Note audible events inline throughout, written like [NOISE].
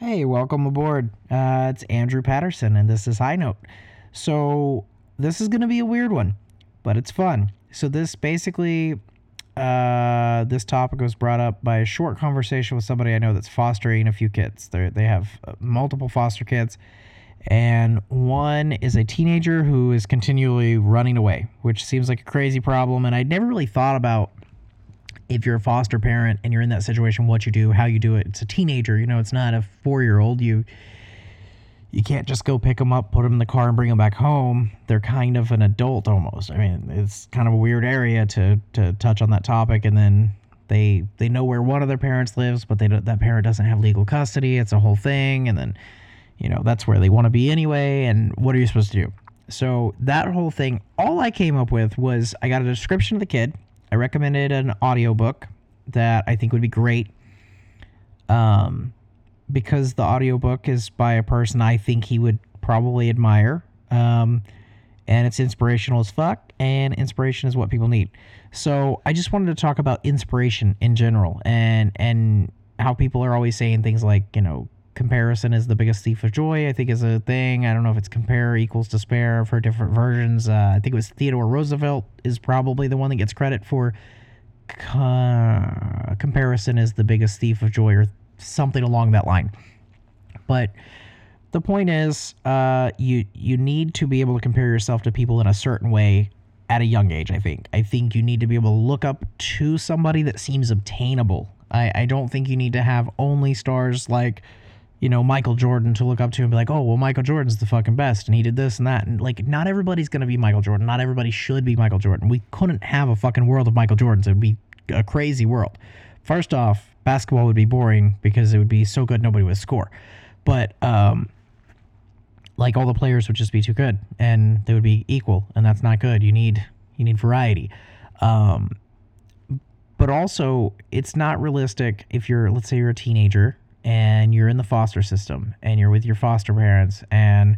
Hey, welcome aboard. Uh, it's Andrew Patterson, and this is High Note. So, this is going to be a weird one, but it's fun. So, this basically, uh, this topic was brought up by a short conversation with somebody I know that's fostering a few kids. They they have uh, multiple foster kids, and one is a teenager who is continually running away, which seems like a crazy problem. And I'd never really thought about if you're a foster parent and you're in that situation, what you do, how you do it. It's a teenager, you know, it's not a four year old. You you can't just go pick them up, put them in the car, and bring them back home. They're kind of an adult almost. I mean, it's kind of a weird area to to touch on that topic, and then they they know where one of their parents lives, but they don't, that parent doesn't have legal custody. It's a whole thing, and then you know that's where they want to be anyway. And what are you supposed to do? So that whole thing, all I came up with was I got a description of the kid I recommended an audiobook that I think would be great. Um, because the audiobook is by a person I think he would probably admire. Um, and it's inspirational as fuck, and inspiration is what people need. So I just wanted to talk about inspiration in general and and how people are always saying things like, you know, comparison is the biggest thief of joy, I think is a thing. I don't know if it's compare equals despair. for different versions. Uh, I think it was Theodore Roosevelt is probably the one that gets credit for comparison is the biggest thief of joy or something along that line. But the point is, uh, you you need to be able to compare yourself to people in a certain way at a young age. I think. I think you need to be able to look up to somebody that seems obtainable. I, I don't think you need to have only stars like you know, Michael Jordan to look up to and be like, oh, well, Michael Jordan's the fucking best and he did this and that. And like, not everybody's going to be Michael Jordan. Not everybody should be Michael Jordan. We couldn't have a fucking world of Michael Jordans. It would be a crazy world. First off, basketball would be boring because it would be so good nobody would score. But, um, like all the players would just be too good and they would be equal and that's not good. You need, you need variety. Um, but also it's not realistic if you're, let's say you're a teenager and you're in the foster system and you're with your foster parents and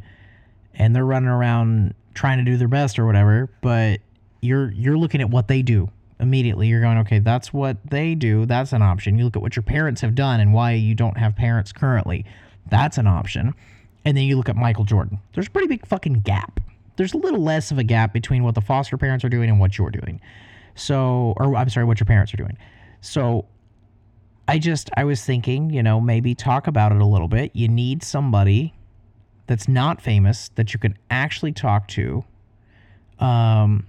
and they're running around trying to do their best or whatever, but you're you're looking at what they do immediately. You're going, okay, that's what they do. That's an option. You look at what your parents have done and why you don't have parents currently. That's an option. And then you look at Michael Jordan. There's a pretty big fucking gap. There's a little less of a gap between what the foster parents are doing and what you're doing. So, or I'm sorry, what your parents are doing. So I just I was thinking, you know, maybe talk about it a little bit. You need somebody that's not famous that you can actually talk to um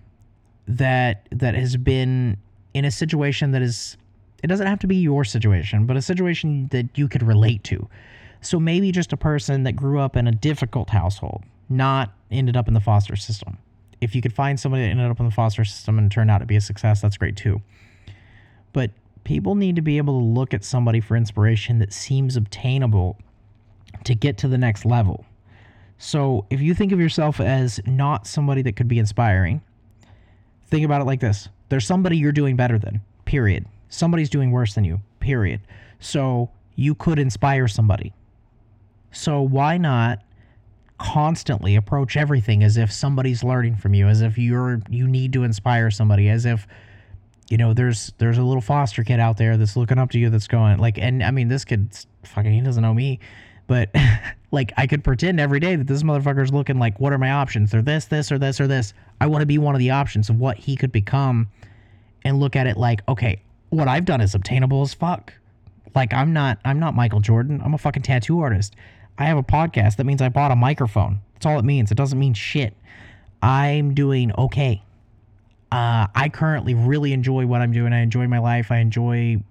that that has been in a situation that is it doesn't have to be your situation, but a situation that you could relate to. So maybe just a person that grew up in a difficult household, not ended up in the foster system. If you could find somebody that ended up in the foster system and turned out to be a success, that's great too. But people need to be able to look at somebody for inspiration that seems obtainable to get to the next level. So if you think of yourself as not somebody that could be inspiring, think about it like this there's somebody you're doing better than, period. Somebody's doing worse than you, period. So you could inspire somebody. So why not constantly approach everything as if somebody's learning from you, as if you're you need to inspire somebody, as if you know, there's there's a little foster kid out there that's looking up to you that's going like and I mean this kid's fucking he doesn't know me, but [LAUGHS] like I could pretend every day that this motherfucker's looking like what are my options? They're this, this, or this, or this. I want to be one of the options of what he could become and look at it like, okay, what I've done is obtainable as fuck. Like I'm not I'm not Michael Jordan. I'm a fucking tattoo artist. I have a podcast. That means I bought a microphone. That's all it means. It doesn't mean shit. I'm doing okay. Uh, I currently really enjoy what I'm doing. I enjoy my life. I enjoy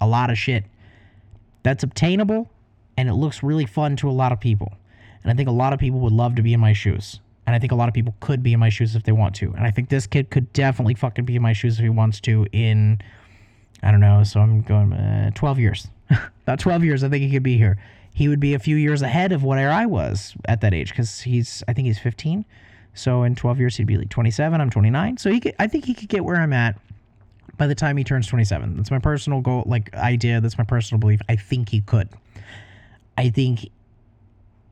a lot of shit. That's obtainable and it looks really fun to a lot of people. And I think a lot of people would love to be in my shoes. And I think a lot of people could be in my shoes if they want to. And I think this kid could definitely fucking be in my shoes if he wants to in, I don't know, so I'm going uh, 12 years. [LAUGHS] About 12 years, I think he could be here. He would be a few years ahead of where I was at that age because he's, I think he's 15. So in 12 years, he'd be like 27. I'm 29. So he could, I think he could get where I'm at by the time he turns 27. That's my personal goal, like idea. That's my personal belief. I think he could. I think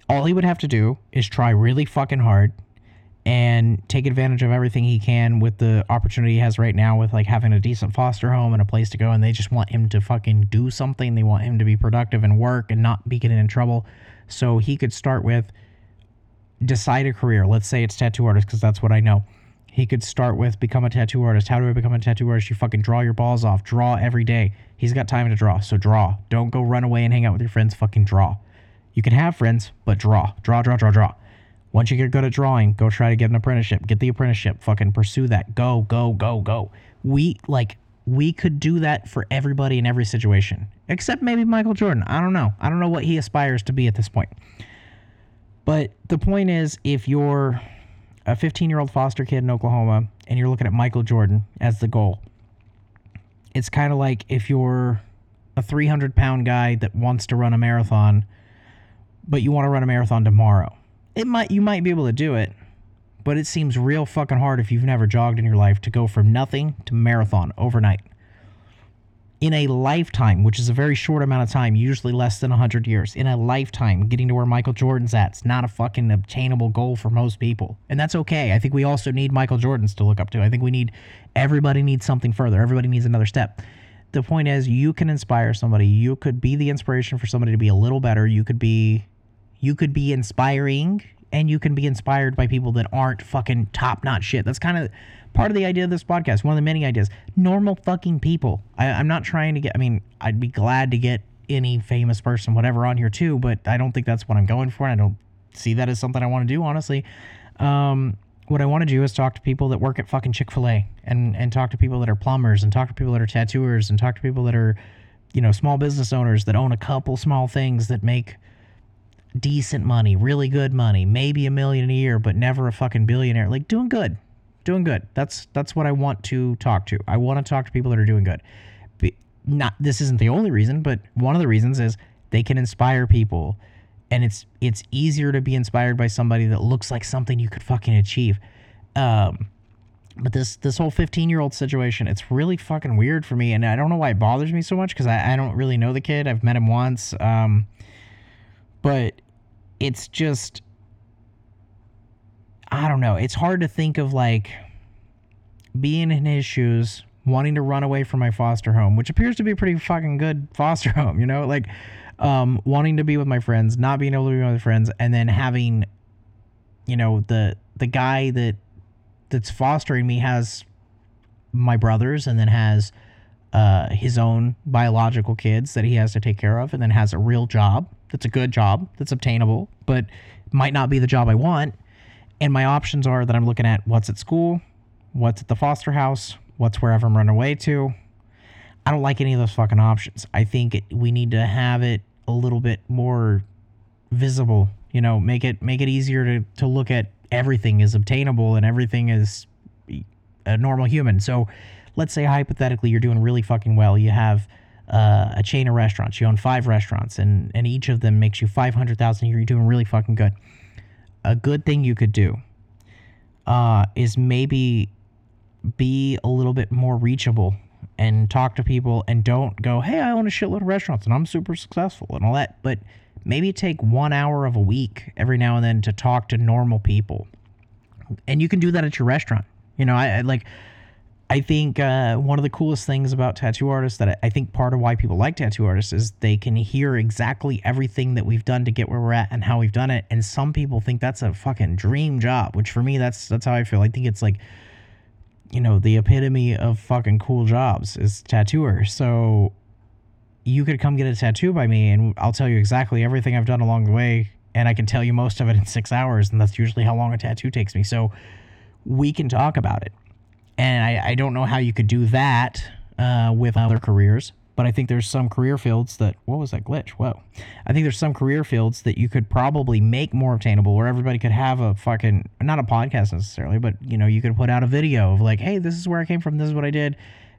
all he would have to do is try really fucking hard and take advantage of everything he can with the opportunity he has right now with like having a decent foster home and a place to go and they just want him to fucking do something they want him to be productive and work and not be getting in trouble so he could start with decide a career let's say it's tattoo artist because that's what i know he could start with become a tattoo artist how do i become a tattoo artist you fucking draw your balls off draw every day he's got time to draw so draw don't go run away and hang out with your friends fucking draw you can have friends but draw draw draw draw draw once you get good at drawing, go try to get an apprenticeship. Get the apprenticeship. Fucking pursue that. Go, go, go, go. We like we could do that for everybody in every situation. Except maybe Michael Jordan. I don't know. I don't know what he aspires to be at this point. But the point is if you're a 15-year-old foster kid in Oklahoma and you're looking at Michael Jordan as the goal, it's kind of like if you're a 300 pound guy that wants to run a marathon, but you want to run a marathon tomorrow it might you might be able to do it, but it seems real fucking hard if you've never jogged in your life to go from nothing to marathon overnight. In a lifetime, which is a very short amount of time, usually less than 100 years, in a lifetime, getting to where Michael Jordan's at, it's not a fucking obtainable goal for most people. And that's okay. I think we also need Michael Jordans to look up to. I think we need, everybody needs something further. Everybody needs another step. The point is, you can inspire somebody. You could be the inspiration for somebody to be a little better. You could be you could be inspiring and you can be inspired by people that aren't fucking top notch shit. That's kind of part of the idea of this podcast. One of the many ideas. Normal fucking people. I, I'm not trying to get, I mean, I'd be glad to get any famous person, whatever, on here too, but I don't think that's what I'm going for. I don't see that as something I want to do, honestly. Um, what I want to do is talk to people that work at fucking Chick fil A and, and talk to people that are plumbers and talk to people that are tattooers and talk to people that are, you know, small business owners that own a couple small things that make decent money, really good money, maybe a million a year, but never a fucking billionaire. Like doing good, doing good. That's that's what I want to talk to. I want to talk to people that are doing good. Not this isn't the only reason, but one of the reasons is they can inspire people, and it's it's easier to be inspired by somebody that looks like something you could fucking achieve. Um, but this this whole 15 year old situation it's really fucking weird for me and i don't know why it bothers me so much because I, I don't really know the kid i've met him once um, but it's just I don't know. It's hard to think of like being in his shoes, wanting to run away from my foster home, which appears to be a pretty fucking good [LAUGHS] foster home, you know, like um, wanting to be with my friends, not being able to be with my friends, and then having, you know, the the guy that that's fostering me has my brothers, and then has uh, his own biological kids that he has to take care of, and then has a real job that's a good job that's obtainable, but might not be the job I want. And my options are that I'm looking at what's at school, what's at the foster house, what's wherever I'm running away to. I don't like any of those fucking options. I think it, we need to have it a little bit more visible. You know, make it make it easier to to look at everything is obtainable and everything is a normal human. So, let's say hypothetically you're doing really fucking well. You have uh, a chain of restaurants. You own five restaurants, and and each of them makes you five hundred thousand a year. You're doing really fucking good. A good thing you could do uh, is maybe be a little bit more reachable and talk to people, and don't go, "Hey, I own a shitload of restaurants and I'm super successful and all that." But maybe take one hour of a week every now and then to talk to normal people, and you can do that at your restaurant. You know, I, I like I think uh, one of the coolest things about tattoo artists that I think part of why people like tattoo artists is they can hear exactly everything that we've done to get where we're at and how we've done it. And some people think that's a fucking dream job, which for me, that's that's how I feel. I think it's like, you know, the epitome of fucking cool jobs is tattooer. So you could come get a tattoo by me, and I'll tell you exactly everything I've done along the way, and I can tell you most of it in six hours, and that's usually how long a tattoo takes me. So we can talk about it and I, I don't know how you could do that uh, with other careers, but I think there's some career fields that, what was that glitch? Whoa. I think there's some career fields that you could probably make more obtainable where everybody could have a fucking, not a podcast necessarily, but you know, you could put out a video of like, hey, this is where I came from, this is what I did.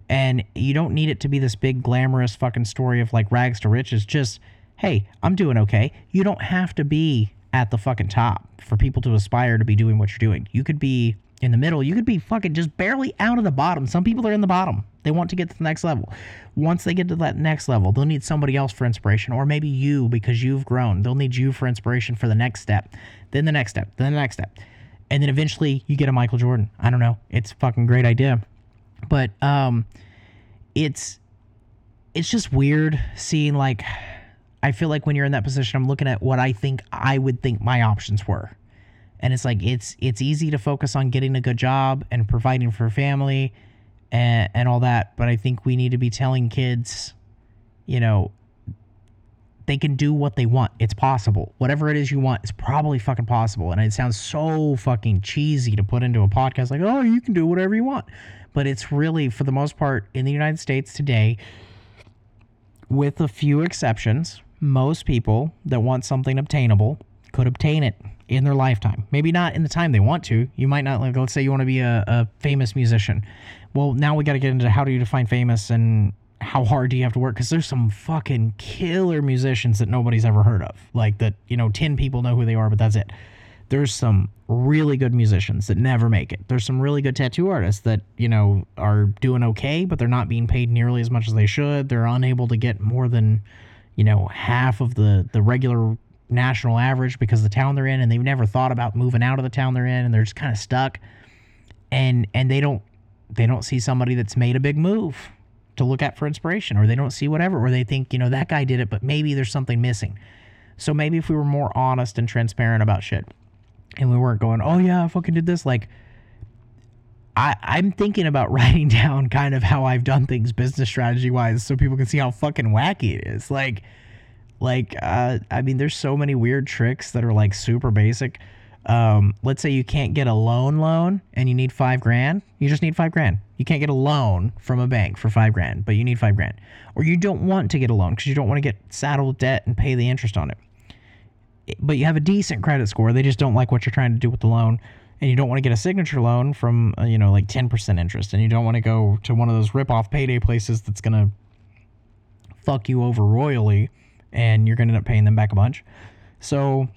And you don't need it to be this big glamorous fucking story of like rags to riches. Just, hey, I'm doing okay. You don't have to be at the fucking top for people to aspire to be doing what you're doing. You could be in the middle. You could be fucking just barely out of the bottom. Some people are in the bottom. They want to get to the next level. Once they get to that next level, they'll need somebody else for inspiration, or maybe you because you've grown. They'll need you for inspiration for the next step, then the next step, then the next step. and then eventually you get a Michael Jordan. I don't know. It's a fucking great idea. But um it's it's just weird seeing like I feel like when you're in that position I'm looking at what I think I would think my options were. And it's like it's it's easy to focus on getting a good job and providing for family and and all that, but I think we need to be telling kids, you know, they can do what they want. It's possible. Whatever it is you want is probably fucking possible. And it sounds so fucking cheesy to put into a podcast like, oh, you can do whatever you want. But it's really, for the most part, in the United States today, with a few exceptions, most people that want something obtainable could obtain it in their lifetime. Maybe not in the time they want to. You might not, like, let's say you want to be a, a famous musician. Well, now we got to get into how do you define famous and how hard do you have to work? Because there's some fucking killer musicians that nobody's ever heard of. Like that, you know, 10 people know who they are, but that's it. There's some really good musicians that never make it. There's some really good tattoo artists that, you know, are doing okay, but they're not being paid nearly as much as they should. They're unable to get more than, you know, half of the, the regular national average because the town they're in and they've never thought about moving out of the town they're in and they're just kind of stuck. And and they don't they don't see somebody that's made a big move to look at for inspiration or they don't see whatever or they think you know that guy did it but maybe there's something missing so maybe if we were more honest and transparent about shit and we weren't going oh yeah i fucking did this like I, I'm thinking about [LAUGHS] writing down kind of how I've done things business strategy wise so people can see how fucking wacky it is. Like, like, uh, I mean, there's so many weird tricks that are like super basic um, let's say you can't get a loan loan and you need five grand, you just need five grand. You can't get a loan from a bank for five grand, but you need five grand. Or you don't want to get a loan because you don't want to get saddled debt and pay the interest on it. But you have a decent credit score. They just don't like what you're trying to do with the loan. And you don't want to get a signature loan from, uh, you know, like 10% interest. And you don't want to go to one of those rip off payday places that's going to fuck you over royally and you're going to end up paying them back a bunch. So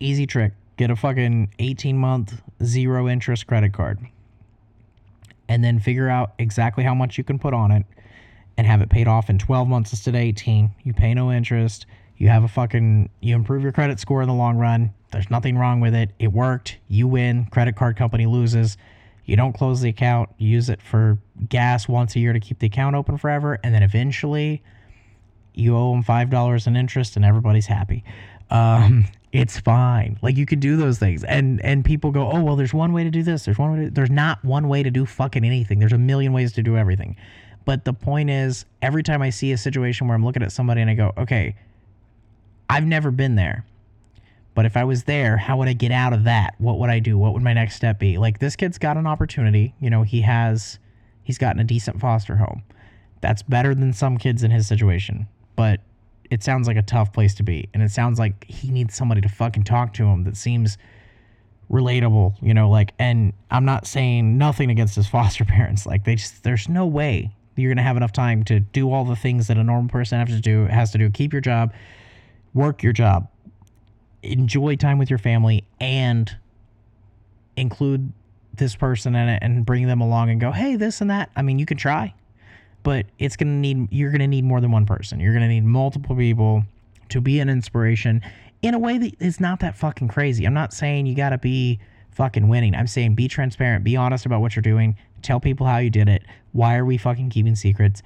Easy trick. Get a fucking 18 month zero interest credit card. And then figure out exactly how much you can put on it and have it paid off in 12 months instead of 18. You pay no interest. You have a fucking, you improve your credit score in the long run. There's nothing wrong with it. It worked. You win. Credit card company loses. You don't close the account. Use it for gas once a year to keep the account open forever. And then eventually you owe them $5 in interest and everybody's happy. Um, [LAUGHS] it's fine. Like you can do those things, and and people go, oh well, there's one way to do this. There's one way. To, there's not one way to do fucking anything. There's a million ways to do everything. But the point is, every time I see a situation where I'm looking at somebody and I go, okay, I've never been there. But if I was there, how would I get out of that? What would I do? What would my next step be? Like this kid's got an opportunity. You know, he has he's gotten a decent foster home. That's better than some kids in his situation. But it sounds like a tough place to be. And it sounds like he needs somebody to fucking talk to him that seems relatable, you know, like and I'm not saying nothing against his [LAUGHS] foster parents. Like they just there's no way you're gonna have enough time to do all the things that a normal person has to do has to do. Keep your job, work your job, enjoy time with your family, and include this person in it and bring them along and go, hey, this and that. I mean, you can try but it's going to need you're going to need more than one person. You're going to need multiple people to be an inspiration in a way that is not that fucking crazy. I'm not saying you got to be fucking winning. I'm saying be transparent, be honest about what you're doing, tell people how you did it. Why are we fucking keeping secrets?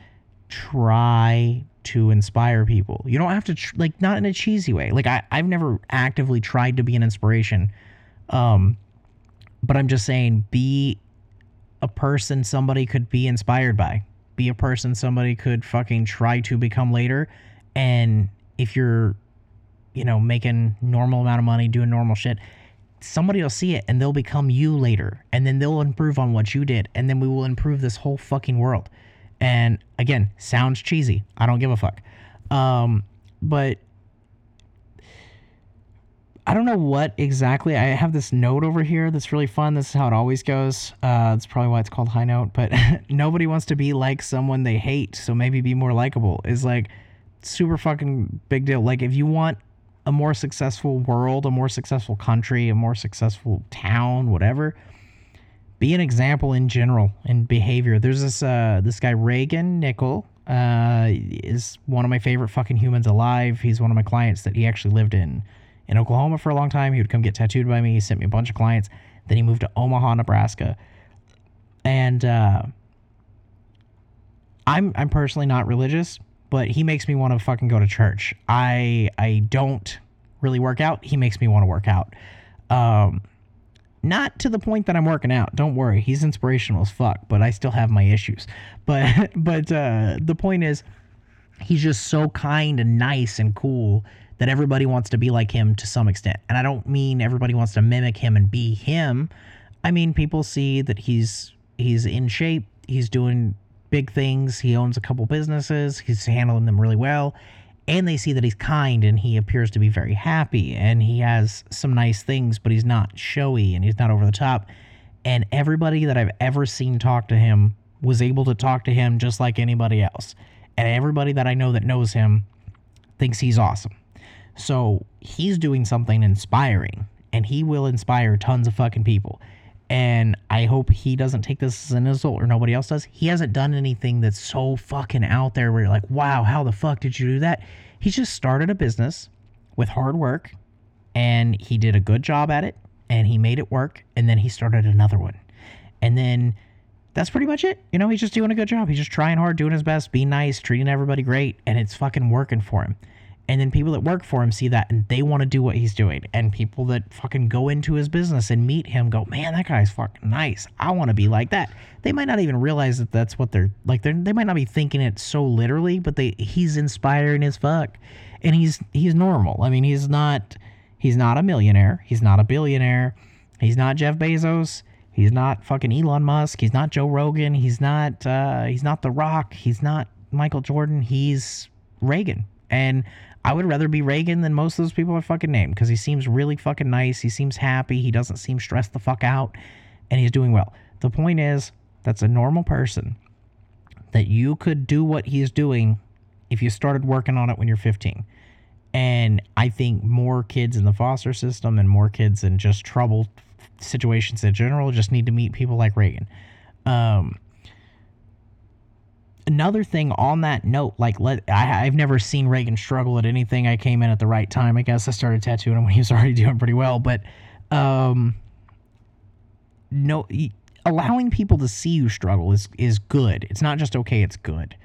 Try to inspire people. You don't have to tr- like not in a cheesy way. Like I I've never actively tried to be an inspiration. Um but I'm just saying be a person somebody could be inspired by be a person somebody could fucking try to become later. And if you're, you know, making normal amount of money, doing normal shit, somebody will see it and they'll become you later. And then they'll improve on what you did. And then we will improve this whole fucking world. And again, sounds cheesy. I don't give a fuck. Um, but I don't know what exactly. I have this note over here that's really fun. This is how it always goes. Uh, that's probably why it's called high note. But [LAUGHS] nobody wants to be like someone they hate, so maybe be more likable. Is like super fucking big deal. Like if you want a more successful world, a more successful country, a more successful town, whatever, be an example in general in behavior. There's this uh, this guy Reagan Nickel uh, is one of my favorite fucking humans alive. He's one of my clients that he actually lived in in Oklahoma for a long time. He would come get tattooed by me. He sent me a bunch of clients. Then he moved to Omaha, Nebraska. And uh, I'm I'm personally not religious, but he makes me want to fucking go to church. I I don't really work out. He makes me want to work out. Um, not to the point that I'm working out. Don't worry, he's inspirational as fuck, but I still have my issues. [LAUGHS] But but uh, the point is, he's just so kind and nice and cool that everybody wants to be like him to some extent. And I don't mean everybody wants to mimic him and be him. I mean people see that he's he's in shape, he's doing big things, he owns a couple businesses, he's handling them really well, and they see that he's kind and he appears to be very happy and he has some nice things, but he's not showy and he's not over the top. And everybody that I've ever seen talk to him was able to talk to him just like anybody else. And everybody that I know that knows him thinks he's awesome. So he's doing something inspiring and he will inspire tons of fucking people. And I hope he doesn't take this as an insult or nobody else does. He hasn't done anything that's so fucking out there where you're like, wow, how the fuck did you do that? He just started a business with hard work and he did a good job at it and he made it work. And then he started another one. And then that's pretty much it. You know, he's just doing a good job. He's just trying hard, doing his best, being nice, treating everybody great. And it's fucking working for him. And then people that work for him see that and they want to do what he's doing. And people that fucking go into his business and meet him go, man, that guy's fucking nice. I want to be like that. They might not even realize that that's what they're like. They're, they might not be thinking it so literally, but they he's inspiring as fuck, and he's he's normal. I mean, he's not he's not a millionaire. He's not a billionaire. He's not Jeff Bezos. He's not fucking Elon Musk. He's not Joe Rogan. He's not uh, he's not The Rock. He's not Michael Jordan. He's Reagan. And I would rather be Reagan than most of those people I fucking named because he seems really fucking nice. He seems happy. He doesn't seem stressed the fuck out, and he's doing well. The point is, that's a normal person that you could do what he's doing if you started working on it when you're 15. And I think more kids in the foster system and more kids in just troubled situations in general just need to meet people like Reagan. Um, another thing on that note, like let I, I've never seen Reagan struggle at anything. I came in at the right time. I guess I started tattooing him when he was [LAUGHS] already doing pretty well, but um, no, allowing people to see you struggle is is good. It's not just okay. It's good.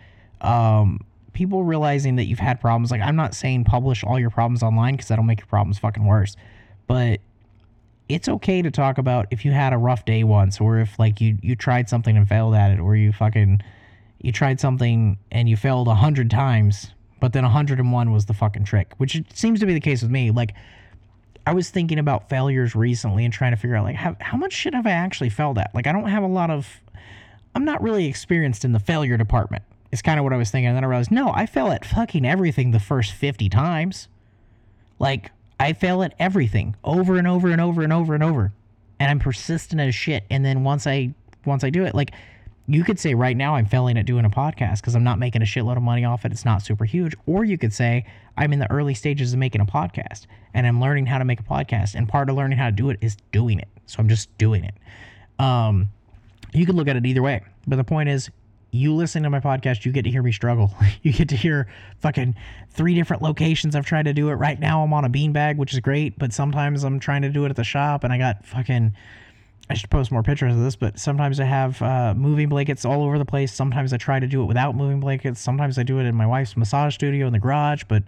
Um, people realizing that you've had problems. Like I'm not saying publish all your problems online because that'll make your problems fucking worse, but it's okay to talk about if you had a rough day once or if like you you tried something and failed at it or you fucking you tried something and you failed a hundred times, but then 101 was the fucking trick, which seems to be the case with me. Like, I was thinking about failures recently and trying to figure out, like, how, how much shit have I actually failed at? Like, I don't have a lot of, I'm not really experienced in the failure department. It's kind of what I was thinking. And then I realized, no, I fail at fucking everything the first 50 times. Like, I fail at everything over and over and over and over and over. And I'm persistent as shit. And then once I, once I do it, like, you could say right now I'm failing at doing a podcast because I'm not making a shitload of money off it. It's not super huge. Or you could say I'm in the early stages of making a podcast and I'm learning how to make a podcast. And part of learning how to do it is doing it. So I'm just doing it. Um, you could look at it either way. But the point is, you listen to my podcast, you get to hear me struggle. [LAUGHS] you get to hear fucking three different locations I've tried to do it. Right now, I'm on a beanbag, which is great. But sometimes I'm trying to do it at the shop and I got fucking I should post more pictures of this, but sometimes I have uh, moving blankets all over the place. Sometimes I try to do it without moving blankets. Sometimes I do it in my wife's massage studio in the garage, but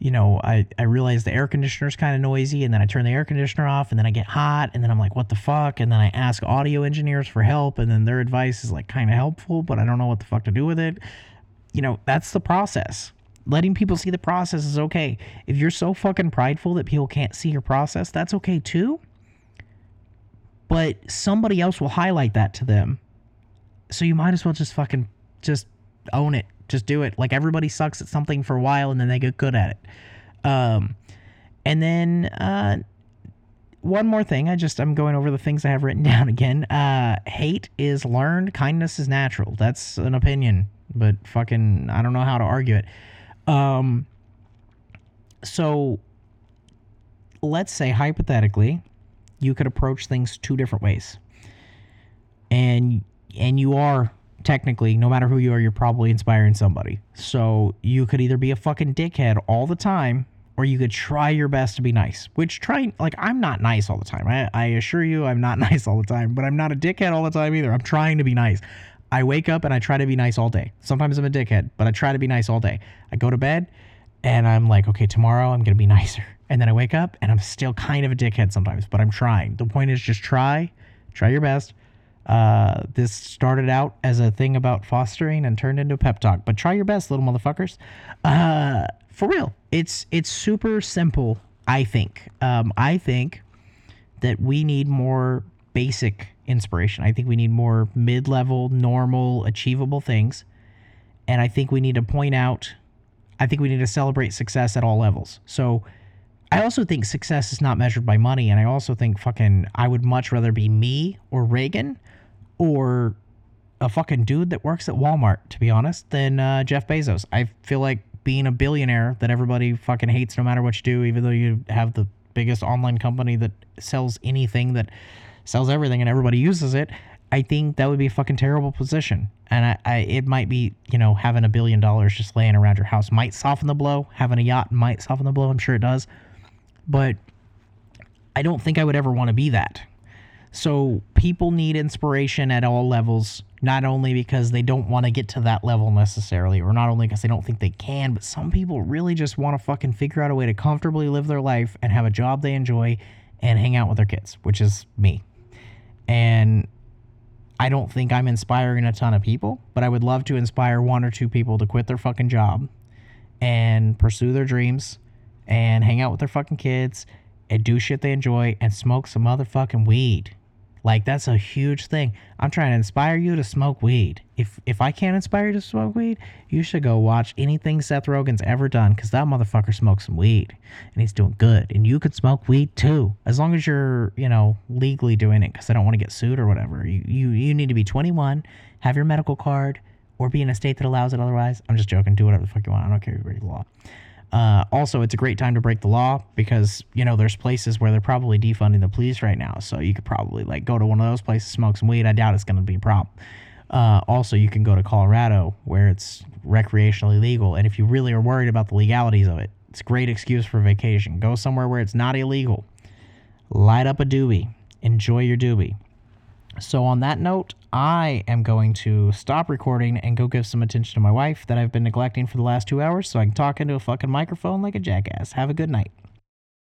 you know, I, I realize the air conditioner is kind of noisy and then I turn the air conditioner off and then I get hot and then I'm like, what the fuck? And then I ask audio engineers for help and then their advice is like kind of helpful, but I don't know what the fuck to do with it. You know, that's the process. Letting people see the process is okay. If you're so fucking prideful that people can't see your process, that's okay too but somebody else will highlight that to them. So you might as well just fucking just own it. Just do it. Like everybody sucks at something for a while and then they get good at it. Um, and then uh, one more thing. I just I'm going over the things I have written [LAUGHS] down again. Uh, hate is learned. Kindness is natural. That's an opinion, but fucking I don't know how to argue it. Um, so let's say hypothetically you could approach things two different ways. And and you are technically, no matter who you are, you're probably inspiring somebody. So you could either be a fucking dickhead all the time, or you could try your best to be nice. Which trying like I'm not nice all the time. I, I assure you I'm not [LAUGHS] nice all the time, but I'm not a dickhead all the time either. I'm trying to be nice. I wake up and I try to be nice all day. Sometimes I'm a dickhead, but I try to be nice all day. I go to bed and I'm like, okay, tomorrow I'm gonna be [LAUGHS] nicer. And then I wake up and I'm still kind of a dickhead sometimes, but I'm trying. The point is just try, try your best. Uh, this started out as a thing about fostering and turned into a pep talk. But try your best, little motherfuckers. Uh, for real, it's it's super simple. I think. Um, I think that we need more basic inspiration. I think we need more mid-level, normal, achievable things, and I think we need to point out. I think we need to celebrate success at all levels. So. I also think success is not measured by money, and I also think fucking I would much rather be me or Reagan or a fucking dude that works at Walmart, to be honest, than uh, Jeff Bezos. I feel like being a billionaire that everybody fucking hates no matter what you do, even though you have the biggest online company that sells anything that sells everything and everybody uses it. I think that would be a fucking terrible position. And I, I it might be, you know, having a billion dollars just laying around your house might soften the blow. Having a yacht might soften the blow. I'm sure it does. But I don't think I would ever want to be that. So people need inspiration at all levels, not only because they don't want to get to that level necessarily, or not only because they don't think they can, but some people really just want to fucking figure out a way to comfortably live their life and have a job they enjoy and hang out with their kids, which is me. And I don't think I'm inspiring a ton of people, but I would love to inspire one or two people to quit their fucking job and pursue their dreams and hang out with their fucking kids and do shit they enjoy and smoke some motherfucking weed. Like that's a huge thing. I'm trying to inspire you to smoke weed. If if I can't inspire you to smoke weed, you should go watch anything Seth Rogen's ever done because that motherfucker smokes some weed and he's doing good. And you could smoke weed too, as long as you're you know legally doing it. Because I don't want to get sued or whatever. You you you need to be 21, have your medical card, or be in a state that allows it. Otherwise, I'm just joking. Do whatever the fuck you want. I don't care if you break the law. Uh, also, it's a great time to break the law because you know there's places where they're probably defunding the police right now, so you could probably like go to one of those places, smoke some weed. I doubt it's going to be a problem. Uh, also, you can go to Colorado where it's recreationally legal, and if you really are worried about the legalities of it, it's a great excuse for vacation. Go somewhere where it's not illegal. Light up a doobie. Enjoy your doobie. So, on that note, I am going to stop recording and go give some attention to my wife that I've been neglecting for the last two hours so I can talk into a fucking microphone like a jackass. Have a good night.